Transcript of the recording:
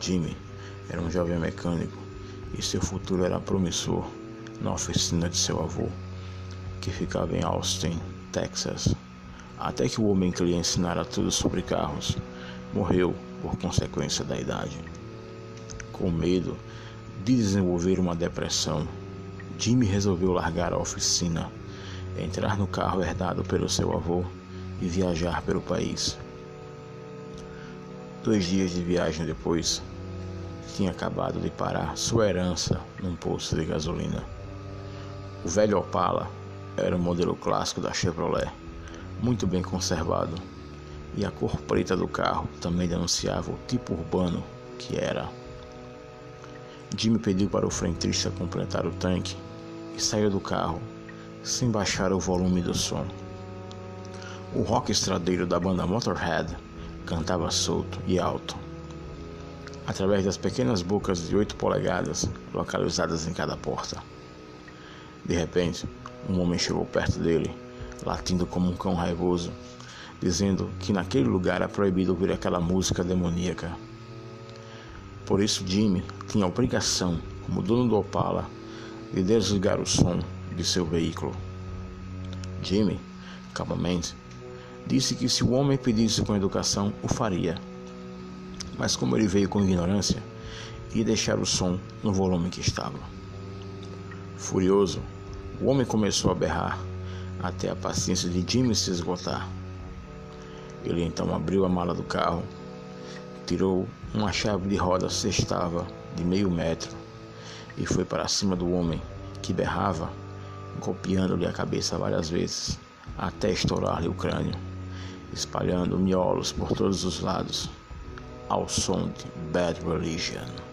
Jimmy era um jovem mecânico e seu futuro era promissor na oficina de seu avô, que ficava em Austin, Texas. Até que o homem que lhe ensinara tudo sobre carros morreu por consequência da idade. Com medo de desenvolver uma depressão, Jimmy resolveu largar a oficina, entrar no carro herdado pelo seu avô e viajar pelo país. Dois dias de viagem depois, tinha acabado de parar sua herança num posto de gasolina. O velho Opala era um modelo clássico da Chevrolet, muito bem conservado, e a cor preta do carro também denunciava o tipo urbano que era. Jimmy pediu para o frentista completar o tanque e saiu do carro sem baixar o volume do som. O rock estradeiro da banda Motorhead cantava solto e alto através das pequenas bocas de oito polegadas localizadas em cada porta. De repente, um homem chegou perto dele, latindo como um cão raivoso, dizendo que naquele lugar era proibido ouvir aquela música demoníaca. Por isso, Jimmy tinha a obrigação, como dono do Opala, de desligar o som de seu veículo. Jimmy, calmamente, disse que se o homem pedisse com educação, o faria mas como ele veio com ignorância, ia deixar o som no volume que estava. Furioso, o homem começou a berrar até a paciência de Jimmy se esgotar. Ele então abriu a mala do carro, tirou uma chave de roda sextava de meio metro e foi para cima do homem que berrava, golpeando-lhe a cabeça várias vezes até estourar-lhe o crânio, espalhando miolos por todos os lados ao som de Bad Religion.